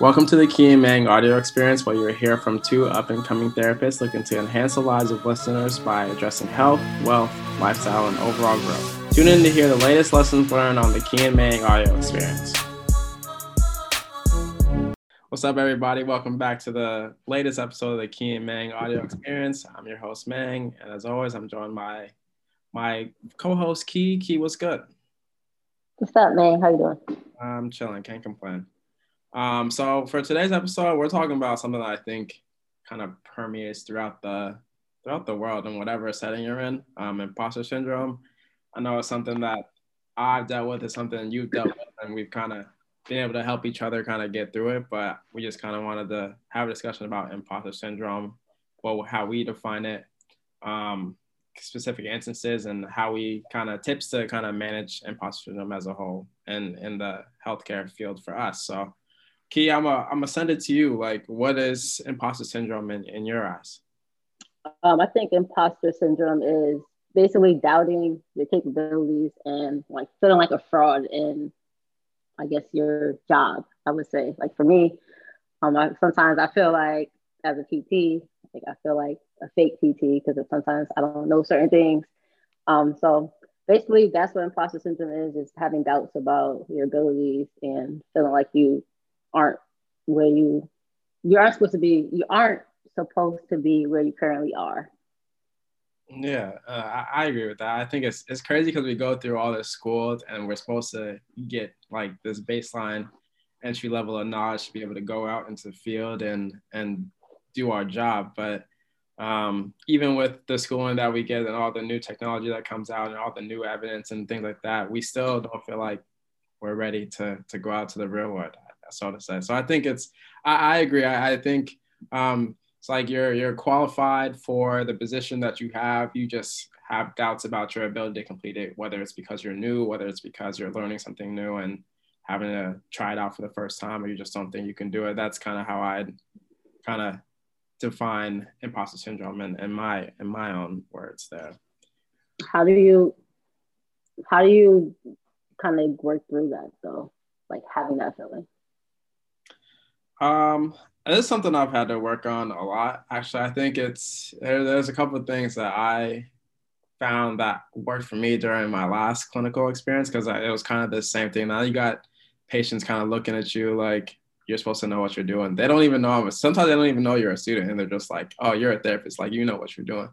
Welcome to the Key and Mang audio experience, where you'll hear from two up and coming therapists looking to enhance the lives of listeners by addressing health, wealth, lifestyle, and overall growth. Tune in to hear the latest lessons learned on the Key and Mang audio experience. What's up, everybody? Welcome back to the latest episode of the Key and Mang audio experience. I'm your host, Mang, and as always, I'm joined by my co-host, Key. Key, what's good? What's up, man? How you doing? I'm chilling. Can't complain. Um, so for today's episode, we're talking about something that I think kind of permeates throughout the throughout the world and whatever setting you're in. Um, imposter syndrome. I know it's something that I've dealt with. It's something you've dealt with, and we've kind of been able to help each other kind of get through it. But we just kind of wanted to have a discussion about imposter syndrome, well, how we define it, um, specific instances, and how we kind of tips to kind of manage imposter syndrome as a whole and in the healthcare field for us. So Key, I'm a, I'm gonna send it to you. Like, what is imposter syndrome in, in your eyes? Um, I think imposter syndrome is basically doubting your capabilities and like feeling like a fraud in, I guess, your job. I would say, like for me, um, I, sometimes I feel like as a PT, I think I feel like a fake PT because sometimes I don't know certain things. Um, so basically, that's what imposter syndrome is: is having doubts about your abilities and feeling like you aren't where you you aren't supposed to be you aren't supposed to be where you currently are. Yeah uh, I, I, agree with that. I think it's it's crazy because we go through all this school and we're supposed to get like this baseline entry level of knowledge to be able to go out into the field and and do our job. But um, even with the schooling that we get and all the new technology that comes out and all the new evidence and things like that we still don't feel like we're ready to to go out to the real world so to say. So I think it's, I, I agree. I, I think um, it's like you're you're qualified for the position that you have. You just have doubts about your ability to complete it, whether it's because you're new, whether it's because you're learning something new and having to try it out for the first time, or you just don't think you can do it. That's kind of how I'd kind of define imposter syndrome in, in my in my own words there. How do you how do you kind of work through that though? Like having that feeling? Um, it's something I've had to work on a lot. Actually, I think it's there, there's a couple of things that I found that worked for me during my last clinical experience because it was kind of the same thing. Now you got patients kind of looking at you like you're supposed to know what you're doing. They don't even know. Sometimes they don't even know you're a student, and they're just like, "Oh, you're a therapist. Like you know what you're doing."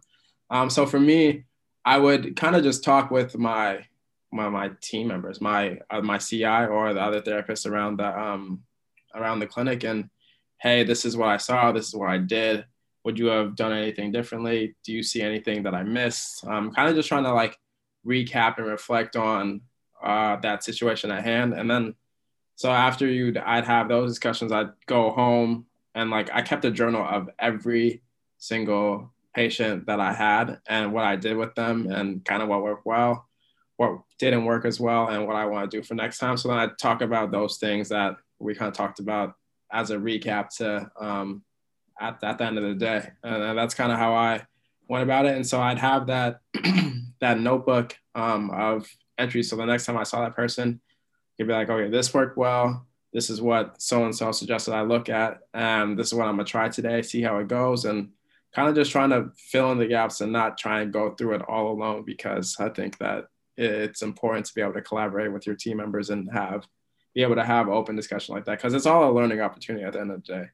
Um, so for me, I would kind of just talk with my my my team members, my uh, my CI or the other therapists around the um around the clinic and hey this is what i saw this is what i did. Would you have done anything differently? Do you see anything that i missed? I'm kind of just trying to like recap and reflect on uh, that situation at hand. And then so after you i'd have those discussions i'd go home and like i kept a journal of every single patient that i had and what i did with them and kind of what worked well what didn't work as well and what i want to do for next time. So then i talk about those things that we kind of talked about as a recap to um, at, at the end of the day. And that's kind of how I went about it. And so I'd have that that notebook um, of entries. So the next time I saw that person, you'd be like, okay, this worked well. This is what so and so suggested I look at. And this is what I'm gonna try today, see how it goes. And kind of just trying to fill in the gaps and not try and go through it all alone because I think that it's important to be able to collaborate with your team members and have be able to have open discussion like that because it's all a learning opportunity at the end of the day.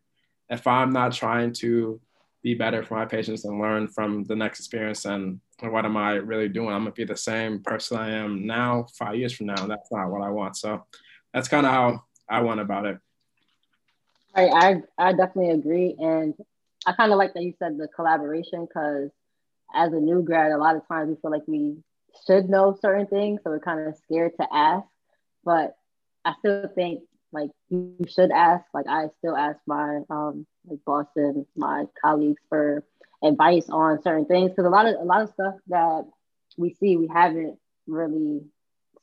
If I'm not trying to be better for my patients and learn from the next experience and what am I really doing? I'm gonna be the same person I am now, five years from now. That's not what I want. So that's kind of how I went about it. I, I, I definitely agree. And I kind of like that you said the collaboration because as a new grad, a lot of times we feel like we should know certain things. So we're kind of scared to ask. But I still think like you should ask. Like I still ask my um like boss and my colleagues for advice on certain things because a lot of a lot of stuff that we see we haven't really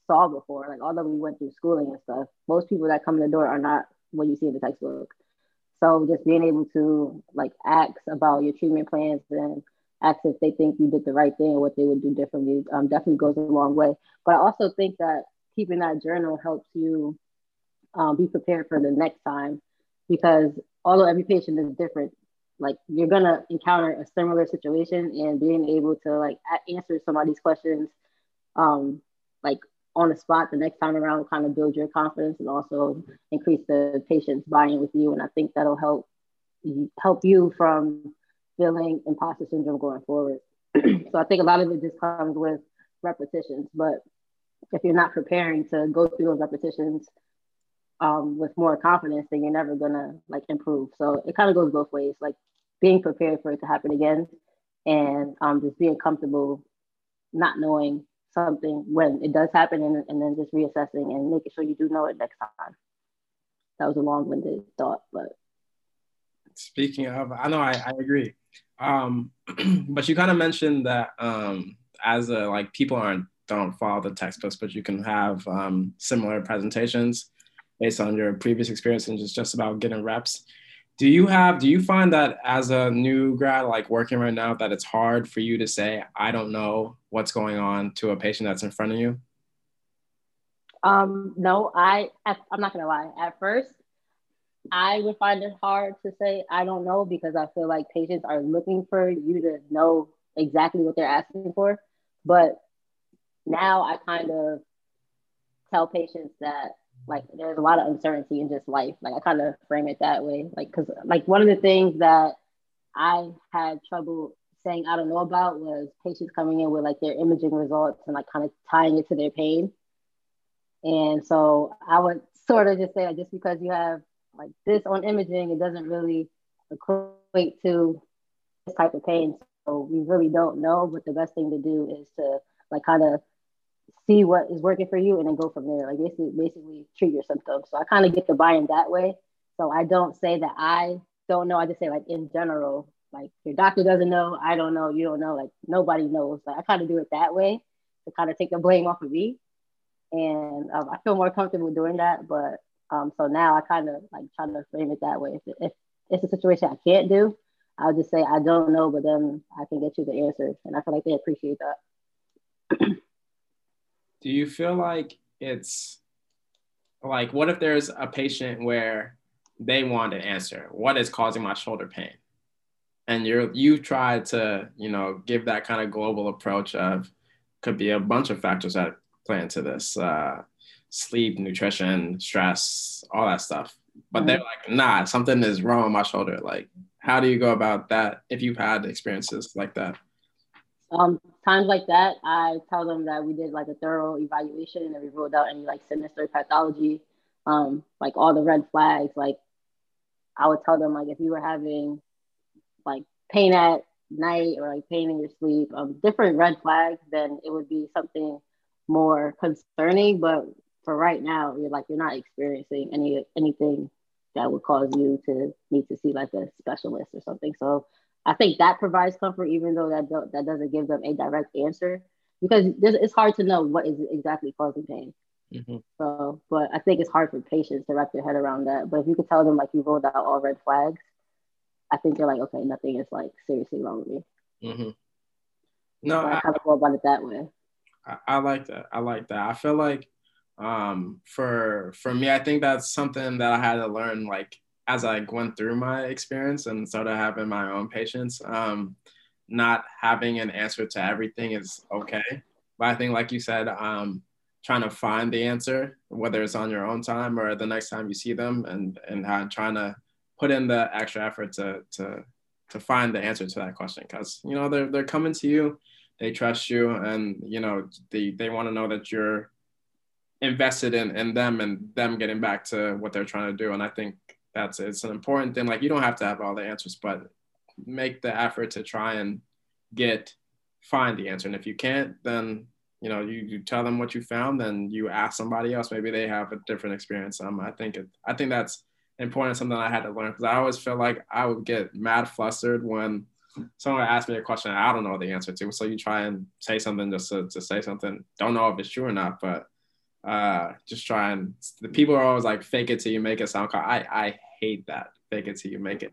saw before. Like although we went through schooling and stuff, most people that come in the door are not what you see in the textbook. So just being able to like ask about your treatment plans and ask if they think you did the right thing or what they would do differently um, definitely goes a long way. But I also think that keeping that journal helps you um, be prepared for the next time because although every patient is different, like you're gonna encounter a similar situation and being able to like answer somebody's questions um like on the spot the next time around kind of build your confidence and also increase the patient's buy-in with you. And i think that'll help help you from feeling imposter syndrome going forward. So i think a lot of it just comes with repetitions but if you're not preparing to go through those repetitions um, with more confidence, then you're never gonna like improve. So it kind of goes both ways, like being prepared for it to happen again, and um, just being comfortable not knowing something when it does happen, and, and then just reassessing and making sure you do know it next time. That was a long-winded thought, but speaking of, I know I, I agree. Um, but you kind of mentioned that um, as a like people aren't don't follow the textbooks, but you can have um, similar presentations based on your previous experience and just just about getting reps. Do you have do you find that as a new grad like working right now that it's hard for you to say I don't know what's going on to a patient that's in front of you? Um, no, I I'm not gonna lie. At first, I would find it hard to say I don't know because I feel like patients are looking for you to know exactly what they're asking for. But now I kind of tell patients that like there's a lot of uncertainty in just life. Like I kind of frame it that way. Like because like one of the things that I had trouble saying I don't know about was patients coming in with like their imaging results and like kind of tying it to their pain. And so I would sort of just say like just because you have like this on imaging, it doesn't really equate to this type of pain. So we really don't know. But the best thing to do is to like kind of see what is working for you and then go from there. Like basically, basically treat your symptoms. So I kind of get the buy-in that way. So I don't say that I don't know. I just say like in general, like your doctor doesn't know, I don't know, you don't know, like nobody knows. Like I kind of do it that way to kind of take the blame off of me. And um, I feel more comfortable doing that. But um, so now I kind of like try to frame it that way. If, if it's a situation I can't do, I'll just say I don't know, but then I can get you the answer. And I feel like they appreciate that. do you feel like it's like what if there's a patient where they want an answer? What is causing my shoulder pain? And you're you try to you know give that kind of global approach of could be a bunch of factors that play into this uh, sleep nutrition stress all that stuff. But they're like nah something is wrong with my shoulder. Like how do you go about that if you've had experiences like that? Um, times like that, I tell them that we did like a thorough evaluation and we ruled out any like sinister pathology, um, like all the red flags. Like I would tell them like if you were having like pain at night or like pain in your sleep, um, different red flags, then it would be something more concerning. But for right now, you're like you're not experiencing any anything that would cause you to need to see like a specialist or something. So I think that provides comfort, even though that do- that doesn't give them a direct answer, because it's hard to know what is exactly causing pain. Mm-hmm. So, but I think it's hard for patients to wrap their head around that. But if you could tell them like you rolled out all red flags, I think they're like, okay, nothing is like seriously wrong with me. Mm-hmm. No, so I, I kind of go about it that way. I, I like that. I like that. I feel like um, for for me, I think that's something that I had to learn like as I went through my experience and started having my own patients, um, not having an answer to everything is okay. But I think, like you said, um, trying to find the answer, whether it's on your own time or the next time you see them, and and trying to put in the extra effort to to to find the answer to that question, because you know they're they're coming to you, they trust you, and you know they they want to know that you're invested in in them and them getting back to what they're trying to do. And I think that's it's an important thing. Like you don't have to have all the answers, but make the effort to try and get find the answer. And if you can't, then you know you, you tell them what you found, then you ask somebody else. Maybe they have a different experience. Um, I think it, I think that's important. Something I had to learn because I always feel like I would get mad flustered when someone asked me a question I don't know the answer to. So you try and say something just to, to say something. Don't know if it's true or not, but uh, just try and the people are always like fake it till you make it sound. I I hate that fake it till you make it.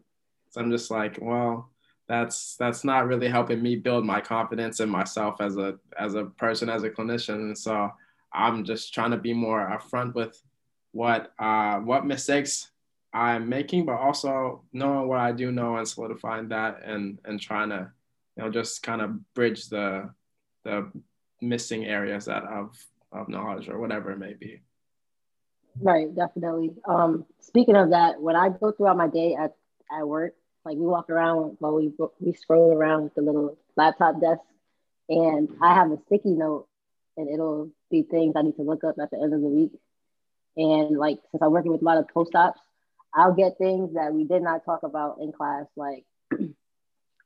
So I'm just like, well, that's that's not really helping me build my confidence in myself as a as a person as a clinician. And so I'm just trying to be more upfront with what uh, what mistakes I'm making, but also knowing what I do know and solidifying that and and trying to, you know, just kind of bridge the the missing areas that of of knowledge or whatever it may be. Right, definitely. Um, speaking of that, when I go throughout my day at, at work, like we walk around while we we scroll around with the little laptop desk, and I have a sticky note, and it'll be things I need to look up at the end of the week. And like since I'm working with a lot of post-ops, I'll get things that we did not talk about in class, like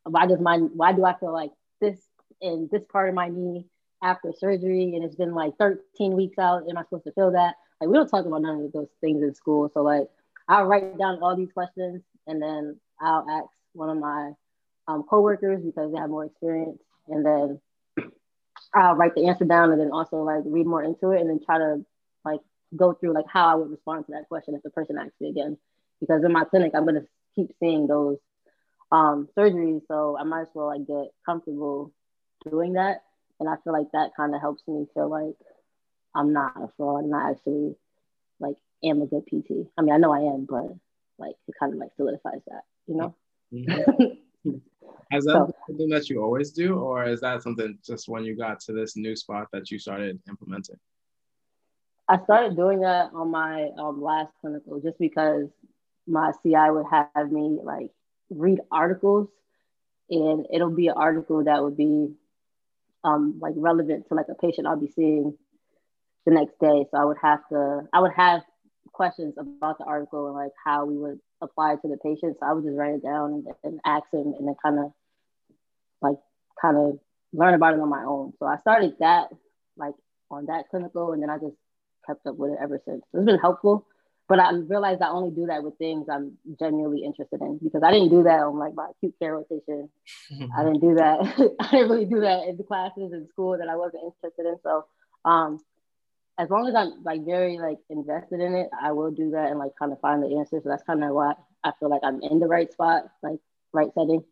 why does my why do I feel like this in this part of my knee after surgery and it's been like 13 weeks out. Am I supposed to feel that? Like we don't talk about none of those things in school. So like I'll write down all these questions and then I'll ask one of my um, coworkers because they have more experience, and then I'll write the answer down and then also like read more into it and then try to like go through like how I would respond to that question if the person asks me again. Because in my clinic, I'm gonna keep seeing those um, surgeries, so I might as well like get comfortable doing that and I feel like that kind of helps me feel like I'm not a fraud and I actually like am a good PT. I mean, I know I am, but like it kind of like solidifies that, you know? Mm-hmm. Has that so, something that you always do, or is that something just when you got to this new spot that you started implementing? I started doing that on my um, last clinical just because my CI would have me like read articles and it'll be an article that would be um, like relevant to like a patient I'll be seeing the next day. So I would have to, I would have questions about the article and like how we would apply it to the patient. So I would just write it down and, and ask him and then kind of like kind of learn about it on my own. So I started that like on that clinical and then I just kept up with it ever since. So it's been helpful but I realized I only do that with things I'm genuinely interested in because I didn't do that on like my acute care rotation. I didn't do that. I didn't really do that in the classes in school that I wasn't interested in. So um, as long as I'm like very like invested in it, I will do that and like kind of find the answers. So that's kind of why I feel like I'm in the right spot, like right setting.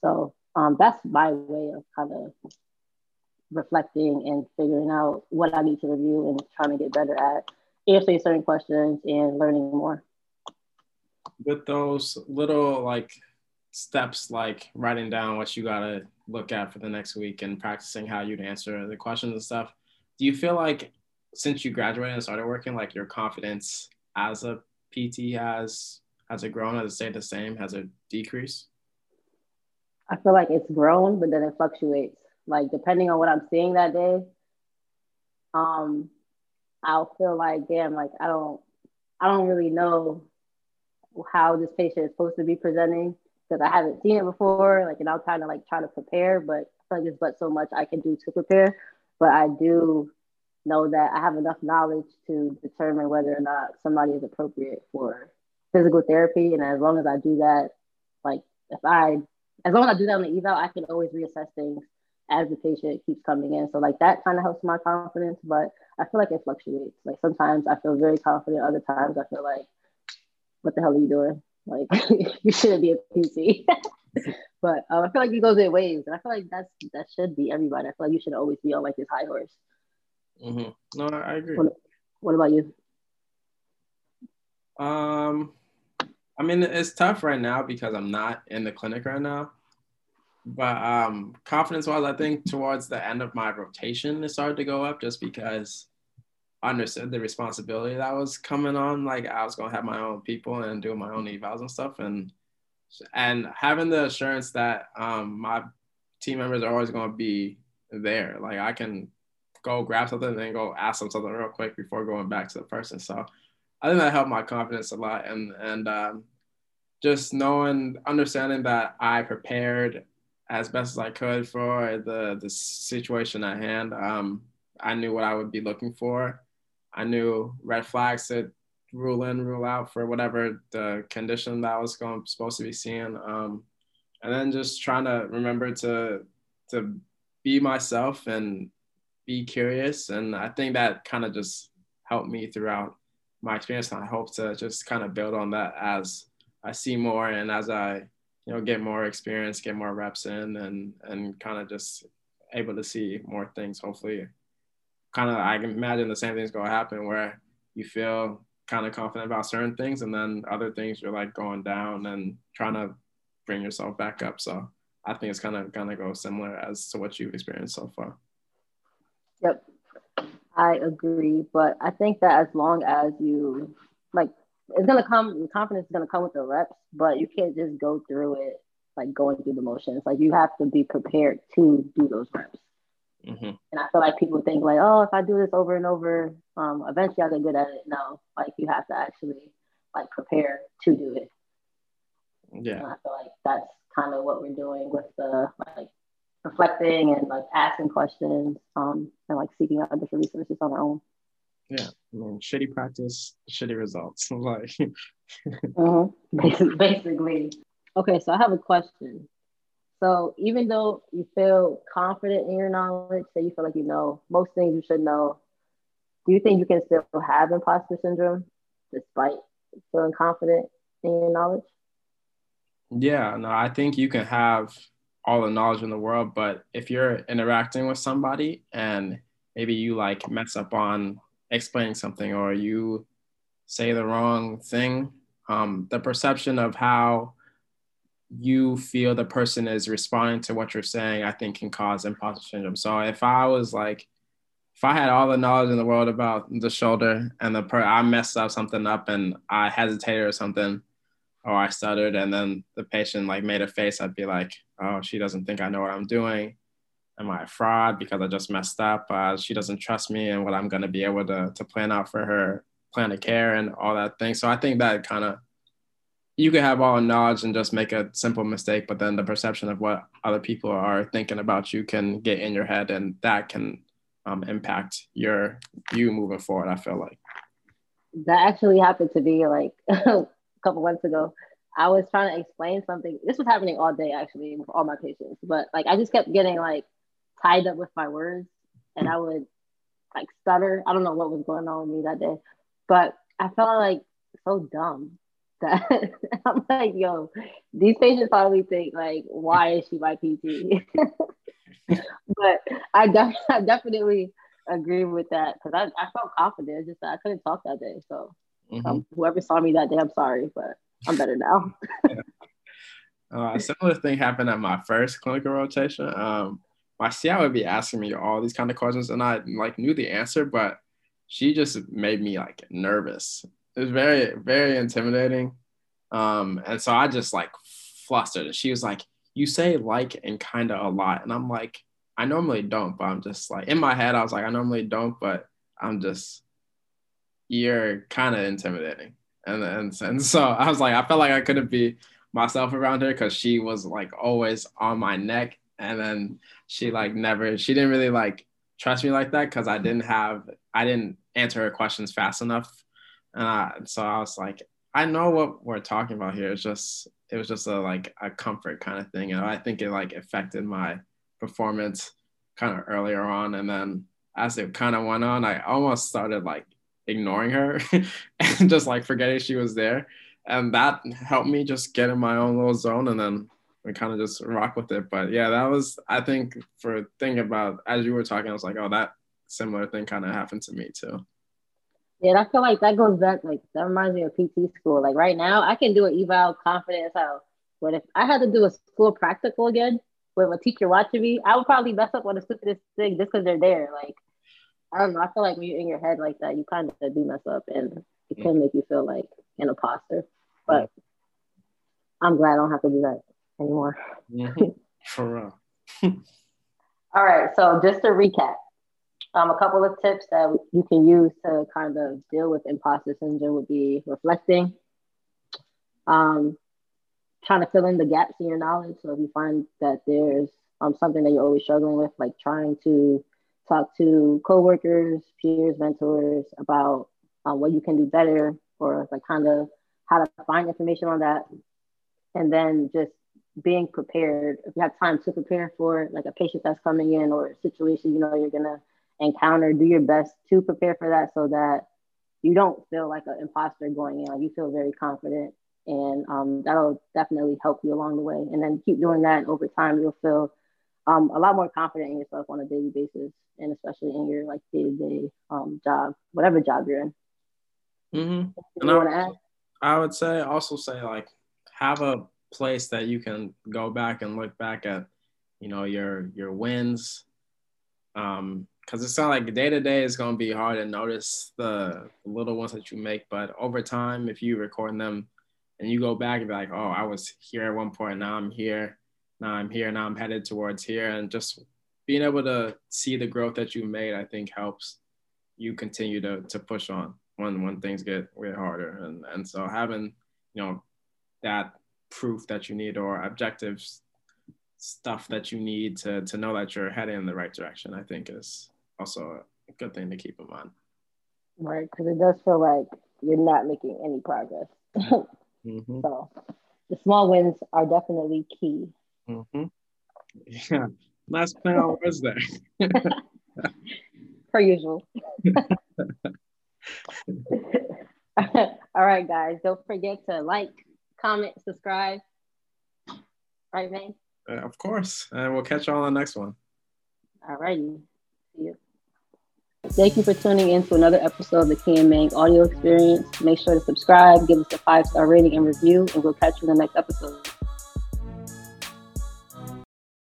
So um, that's my way of kind of reflecting and figuring out what I need to review and trying to get better at answering certain questions and learning more. With those little like steps, like writing down what you gotta look at for the next week and practicing how you'd answer the questions and stuff, do you feel like since you graduated and started working, like your confidence as a PT has has it grown? Has it stayed the same? Has it decreased? I feel like it's grown, but then it fluctuates. Like depending on what I'm seeing that day, um, I'll feel like, damn, like I don't, I don't really know how this patient is supposed to be presenting because I haven't seen it before. Like, and I'll kind of like try to prepare, but I feel like there's but so much I can do to prepare. But I do know that I have enough knowledge to determine whether or not somebody is appropriate for physical therapy. And as long as I do that, like if I, as long as I do that on the eval, I can always reassess things as the patient keeps coming in. So like that kind of helps my confidence, but I feel like it fluctuates. Like sometimes I feel very confident, other times I feel like, what the hell are you doing? Like you shouldn't be a PT. but um, I feel like it goes in waves, and I feel like that's that should be everybody. I feel like you should always be on like this high horse. Mm-hmm. No, I agree. What, what about you? Um, I mean, it's tough right now because I'm not in the clinic right now. But um, confidence wise, I think towards the end of my rotation, it started to go up just because I understood the responsibility that was coming on. Like I was gonna have my own people and do my own evals and stuff, and and having the assurance that um, my team members are always gonna be there. Like I can go grab something and then go ask them something real quick before going back to the person. So I think that helped my confidence a lot, and and um, just knowing, understanding that I prepared as best as I could for the the situation at hand. Um, I knew what I would be looking for. I knew red flags to rule in, rule out for whatever the condition that I was going supposed to be seeing. Um, and then just trying to remember to to be myself and be curious. And I think that kind of just helped me throughout my experience. And I hope to just kind of build on that as I see more and as I you know get more experience get more reps in and and kind of just able to see more things hopefully kind of i can imagine the same thing's going to happen where you feel kind of confident about certain things, and then other things you're like going down and trying to bring yourself back up. So I think it's kind of gonna go similar as to what you've experienced so far. Yep, I agree, but I think that as long as you it's gonna come. The confidence is gonna come with the reps, but you can't just go through it like going through the motions. Like you have to be prepared to do those reps. Mm-hmm. And I feel like people think like, oh, if I do this over and over, um, eventually I'll get good at it. No, like you have to actually like prepare to do it. Yeah. And I feel like that's kind of what we're doing with the like reflecting and like asking questions um, and like seeking out different resources on our own. Yeah, I mean, shitty practice, shitty results. like, mm-hmm. basically. Okay, so I have a question. So even though you feel confident in your knowledge, say you feel like you know most things you should know, do you think you can still have imposter syndrome despite feeling confident in your knowledge? Yeah, no, I think you can have all the knowledge in the world, but if you're interacting with somebody and maybe you like mess up on explaining something or you say the wrong thing, um, the perception of how you feel the person is responding to what you're saying, I think can cause imposter syndrome. So if I was like, if I had all the knowledge in the world about the shoulder and the per I messed up something up and I hesitated or something, or I stuttered and then the patient like made a face, I'd be like, oh, she doesn't think I know what I'm doing. Am I a fraud because I just messed up? Uh, she doesn't trust me and what I'm going to be able to, to plan out for her plan of care and all that thing. So I think that kind of you can have all the knowledge and just make a simple mistake, but then the perception of what other people are thinking about you can get in your head, and that can um, impact your you moving forward. I feel like that actually happened to me like a couple months ago. I was trying to explain something. This was happening all day actually with all my patients, but like I just kept getting like tied up with my words, and I would like stutter. I don't know what was going on with me that day, but I felt like so dumb that I'm like, yo, these patients probably think like, why is she my PT? but I, def- I definitely agree with that because I, I felt confident. It's just that I couldn't talk that day. So mm-hmm. um, whoever saw me that day, I'm sorry, but I'm better now. uh, a similar thing happened at my first clinical rotation. Um, my CI would be asking me all these kind of questions, and I like knew the answer, but she just made me like nervous. It was very very intimidating. Um and so i just like flustered. She was like you say like and kind of a lot and i'm like i normally don't but i'm just like in my head i was like i normally don't but i'm just you're kind of intimidating. And, and and so i was like i felt like i couldn't be myself around her because she was like always on my neck and then she mm-hmm. like never she didn't really like trust me like that because i didn't have i didn't answer her questions fast enough and so I was like, I know what we're talking about here. It's just it was just a like a comfort kind of thing. And I think it like affected my performance kind of earlier on. And then as it kind of went on, I almost started like ignoring her and just like forgetting she was there. And that helped me just get in my own little zone and then we kind of just rock with it. But yeah, that was I think for thinking about as you were talking, I was like, oh, that similar thing kind of happened to me too. Yeah, I feel like that goes back, like that reminds me of PT school. Like right now, I can do an eval confident as hell. But if I had to do a school practical again with a teacher watching me, I would probably mess up on the stupidest thing just because they're there. Like, I don't know. I feel like when you're in your head like that, you kind of do mess up and it can mm. make you feel like an imposter. But mm. I'm glad I don't have to do that anymore. Mm-hmm. For real. All right. So just to recap, um, a couple of tips that you can use to kind of deal with imposter syndrome would be reflecting, um, trying to fill in the gaps in your knowledge. So if you find that there's um, something that you're always struggling with, like trying to talk to coworkers, peers, mentors about um, what you can do better, or like kind of how to find information on that, and then just being prepared. If you have time to prepare for like a patient that's coming in or a situation you know you're gonna encounter, do your best to prepare for that so that you don't feel like an imposter going in. Like you feel very confident, and um, that'll definitely help you along the way. And then keep doing that over time. You'll feel um, a lot more confident in yourself on a daily basis, and especially in your like day to day job, whatever job you're in. Mm-hmm. And I would, I would say also say like have a place that you can go back and look back at, you know, your your wins. Um, because it's not like day to day is gonna be hard to notice the little ones that you make, but over time, if you record them and you go back and be like, oh, I was here at one point, now I'm here, now I'm here, now I'm headed towards here, and just being able to see the growth that you made, I think helps you continue to to push on when when things get way harder, and and so having you know that proof that you need or objectives stuff that you need to to know that you're heading in the right direction, I think is also a good thing to keep in mind. Right, because it does feel like you're not making any progress. mm-hmm. So the small wins are definitely key. Mm-hmm. Yeah, last thing on there. Per usual. All right, guys. Don't forget to like, comment, subscribe. Right, man? Uh, of course. And we'll catch you all on the next one. All righty. See you. Thank you for tuning in to another episode of the Key and Mang audio experience. Make sure to subscribe, give us a five star rating and review, and we'll catch you in the next episode.